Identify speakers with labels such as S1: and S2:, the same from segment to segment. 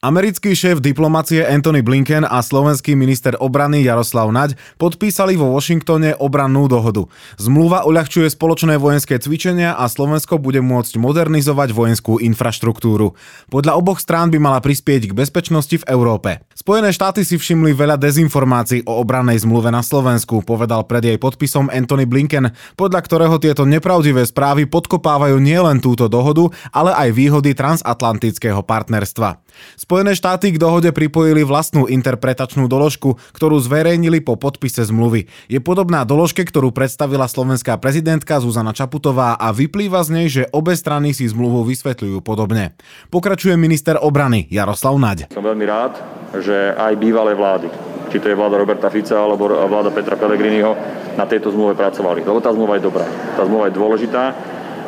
S1: Americký šéf diplomacie Anthony Blinken a slovenský minister obrany Jaroslav Naď podpísali vo Washingtone obrannú dohodu. Zmluva uľahčuje spoločné vojenské cvičenia a Slovensko bude môcť modernizovať vojenskú infraštruktúru. Podľa oboch strán by mala prispieť k bezpečnosti v Európe. Spojené štáty si všimli veľa dezinformácií o obrannej zmluve na Slovensku, povedal pred jej podpisom Anthony Blinken, podľa ktorého tieto nepravdivé správy podkopávajú nielen túto dohodu, ale aj výhody transatlantického partnerstva. Spojené štáty k dohode pripojili vlastnú interpretačnú doložku, ktorú zverejnili po podpise zmluvy. Je podobná doložke, ktorú predstavila slovenská prezidentka Zuzana Čaputová a vyplýva z nej, že obe strany si zmluvu vysvetľujú podobne. Pokračuje minister obrany Jaroslav Naď.
S2: Som veľmi rád, že aj bývalé vlády, či to je vláda Roberta Fica alebo vláda Petra Pellegriniho, na tejto zmluve pracovali. Lebo tá zmluva je dobrá. Tá zmluva je dôležitá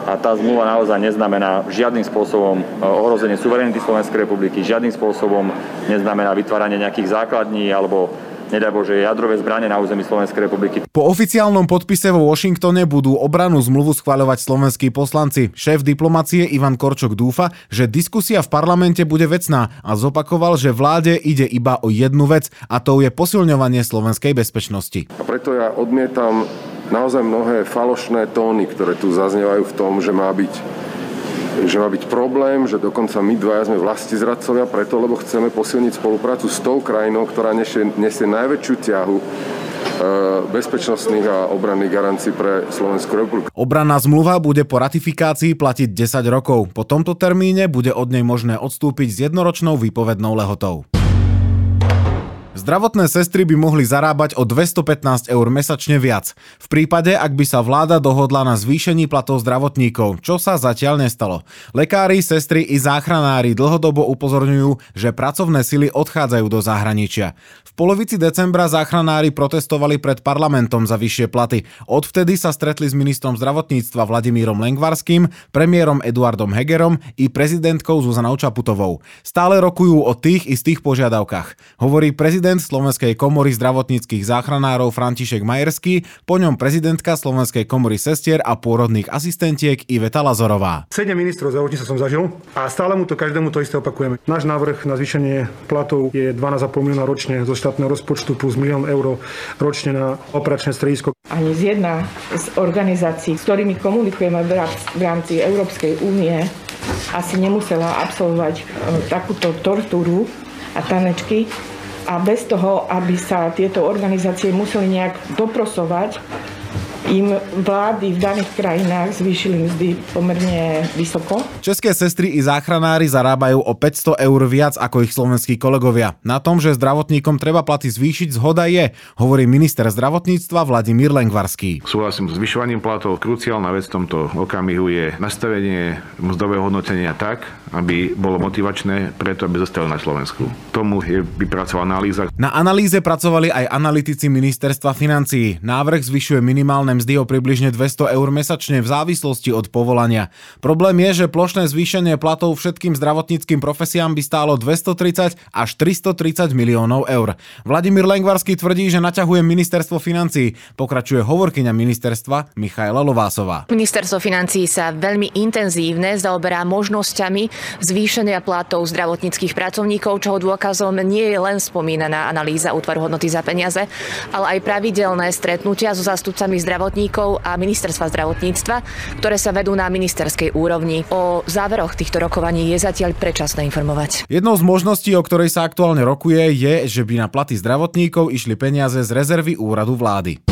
S2: a tá zmluva naozaj neznamená žiadnym spôsobom e, ohrozenie suverenity Slovenskej republiky, žiadnym spôsobom neznamená vytváranie nejakých základní alebo nedaj Bože, jadrové zbranie na území Slovenskej republiky.
S1: Po oficiálnom podpise vo Washingtone budú obranú zmluvu schvaľovať slovenskí poslanci. Šéf diplomacie Ivan Korčok dúfa, že diskusia v parlamente bude vecná a zopakoval, že vláde ide iba o jednu vec a to je posilňovanie slovenskej bezpečnosti.
S3: A preto ja odmietam naozaj mnohé falošné tóny, ktoré tu zaznievajú v tom, že má byť že má byť problém, že dokonca my dvaja sme vlasti zradcovia preto, lebo chceme posilniť spoluprácu s tou krajinou, ktorá nesie, nesie najväčšiu ťahu e, bezpečnostných a obranných garancií pre Slovenskú republiku.
S1: Obranná zmluva bude po ratifikácii platiť 10 rokov. Po tomto termíne bude od nej možné odstúpiť s jednoročnou výpovednou lehotou. Zdravotné sestry by mohli zarábať o 215 eur mesačne viac. V prípade, ak by sa vláda dohodla na zvýšení platov zdravotníkov, čo sa zatiaľ nestalo. Lekári, sestry i záchranári dlhodobo upozorňujú, že pracovné sily odchádzajú do zahraničia. V polovici decembra záchranári protestovali pred parlamentom za vyššie platy. Odvtedy sa stretli s ministrom zdravotníctva Vladimírom Lengvarským, premiérom Eduardom Hegerom i prezidentkou Zuzanou Čaputovou. Stále rokujú o tých istých požiadavkách. Hovorí prezident prezident Slovenskej komory zdravotníckých záchranárov František Majerský, po ňom prezidentka Slovenskej komory sestier a pôrodných asistentiek Iveta Lazorová.
S4: Sedem ministrov zdravotníctva som zažil a stále mu to každému to isté opakujeme. Náš návrh na zvýšenie platov je 12,5 milióna ročne zo štátneho rozpočtu plus milión eur ročne na operačné stredisko.
S5: Ani z jedna z organizácií, s ktorými komunikujeme v rámci Európskej únie, asi nemusela absolvovať e, takúto tortúru a tanečky, a bez toho, aby sa tieto organizácie museli nejak doprosovať, im vlády v daných krajinách zvýšili mzdy pomerne vysoko.
S1: České sestry i záchranári zarábajú o 500 eur viac ako ich slovenskí kolegovia. Na tom, že zdravotníkom treba platy zvýšiť, zhoda je, hovorí minister zdravotníctva Vladimír Lengvarský.
S6: Súhlasím s zvyšovaním platov. Kruciálna vec v tomto okamihu je nastavenie mzdového hodnotenia tak, aby bolo motivačné preto, aby zostali na Slovensku. Tomu je vypracovaná analýza.
S1: Na analýze pracovali aj analytici ministerstva financií. Návrh zvyšuje minimálne mzdy o približne 200 eur mesačne v závislosti od povolania. Problém je, že plošné zvýšenie platov všetkým zdravotníckým profesiám by stálo 230 až 330 miliónov eur. Vladimír Lengvarský tvrdí, že naťahuje ministerstvo financií. Pokračuje hovorkyňa ministerstva Michaela Lovásová.
S7: Ministerstvo financií sa veľmi intenzívne zaoberá možnosťami zvýšenia platov zdravotníckých pracovníkov, čoho dôkazom nie je len spomínaná analýza útvaru hodnoty za peniaze, ale aj pravidelné stretnutia so zástupcami zdravotníkov zdravotníkov a ministerstva zdravotníctva, ktoré sa vedú na ministerskej úrovni. O záveroch týchto rokovaní je zatiaľ predčasné informovať.
S1: Jednou z možností, o ktorej sa aktuálne rokuje, je, že by na platy zdravotníkov išli peniaze z rezervy úradu vlády.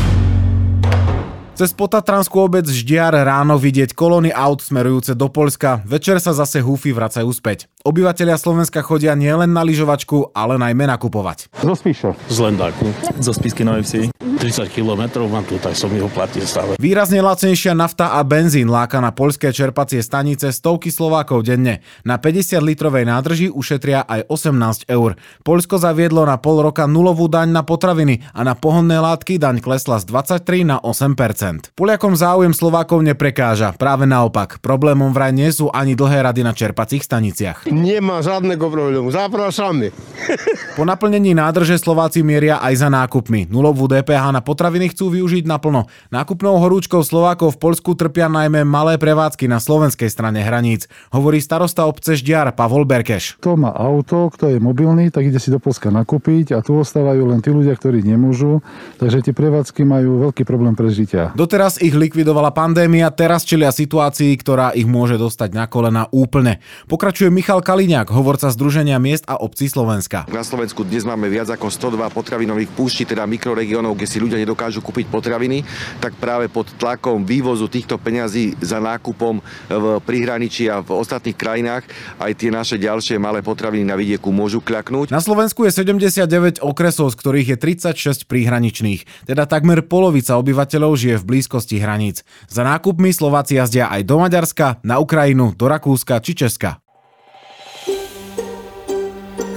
S1: Cez potatranskú obec Ždiar ráno vidieť kolóny aut smerujúce do Polska. Večer sa zase húfy vracajú späť. Obyvatelia Slovenska chodia nielen na lyžovačku, ale najmä nakupovať.
S8: Zo Spíša.
S9: Z Lendáku. Zo Spisky Novej Vsi. 30 km mám tu, tak som ho platil stále.
S1: Výrazne lacnejšia nafta a benzín láka na poľské čerpacie stanice stovky Slovákov denne. Na 50 litrovej nádrži ušetria aj 18 eur. Poľsko zaviedlo na pol roka nulovú daň na potraviny a na pohonné látky daň klesla z 23 na 8% Poliakom záujem Slovákov neprekáža. Práve naopak, problémom vraj nie sú ani dlhé rady na čerpacích staniciach.
S8: Nemá žiadneho problému, zapraszamy.
S1: Po naplnení nádrže Slováci mieria aj za nákupmi. Nulovú DPH na potraviny chcú využiť naplno. Nákupnou horúčkou Slovákov v Poľsku trpia najmä malé prevádzky na slovenskej strane hraníc. Hovorí starosta obce Ždiar Pavol Berkeš.
S10: Kto má auto, kto je mobilný, tak ide si do Polska nakúpiť a tu ostávajú len tí ľudia, ktorí nemôžu. Takže tie prevádzky majú veľký problém prežitia.
S1: Doteraz ich likvidovala pandémia, teraz čelia situácii, ktorá ich môže dostať na kolena úplne. Pokračuje Michal Kaliňák, hovorca Združenia miest a obcí Slovenska.
S11: Na Slovensku dnes máme viac ako 102 potravinových púští, teda mikroregiónov, kde si ľudia nedokážu kúpiť potraviny, tak práve pod tlakom vývozu týchto peňazí za nákupom v prihraničí a v ostatných krajinách aj tie naše ďalšie malé potraviny na vidieku môžu kľaknúť.
S1: Na Slovensku je 79 okresov, z ktorých je 36 príhraničných, teda takmer polovica obyvateľov žije v blízkosti hraníc. Za nákupmi Slováci jazdia aj do Maďarska, na Ukrajinu, do Rakúska či Česka.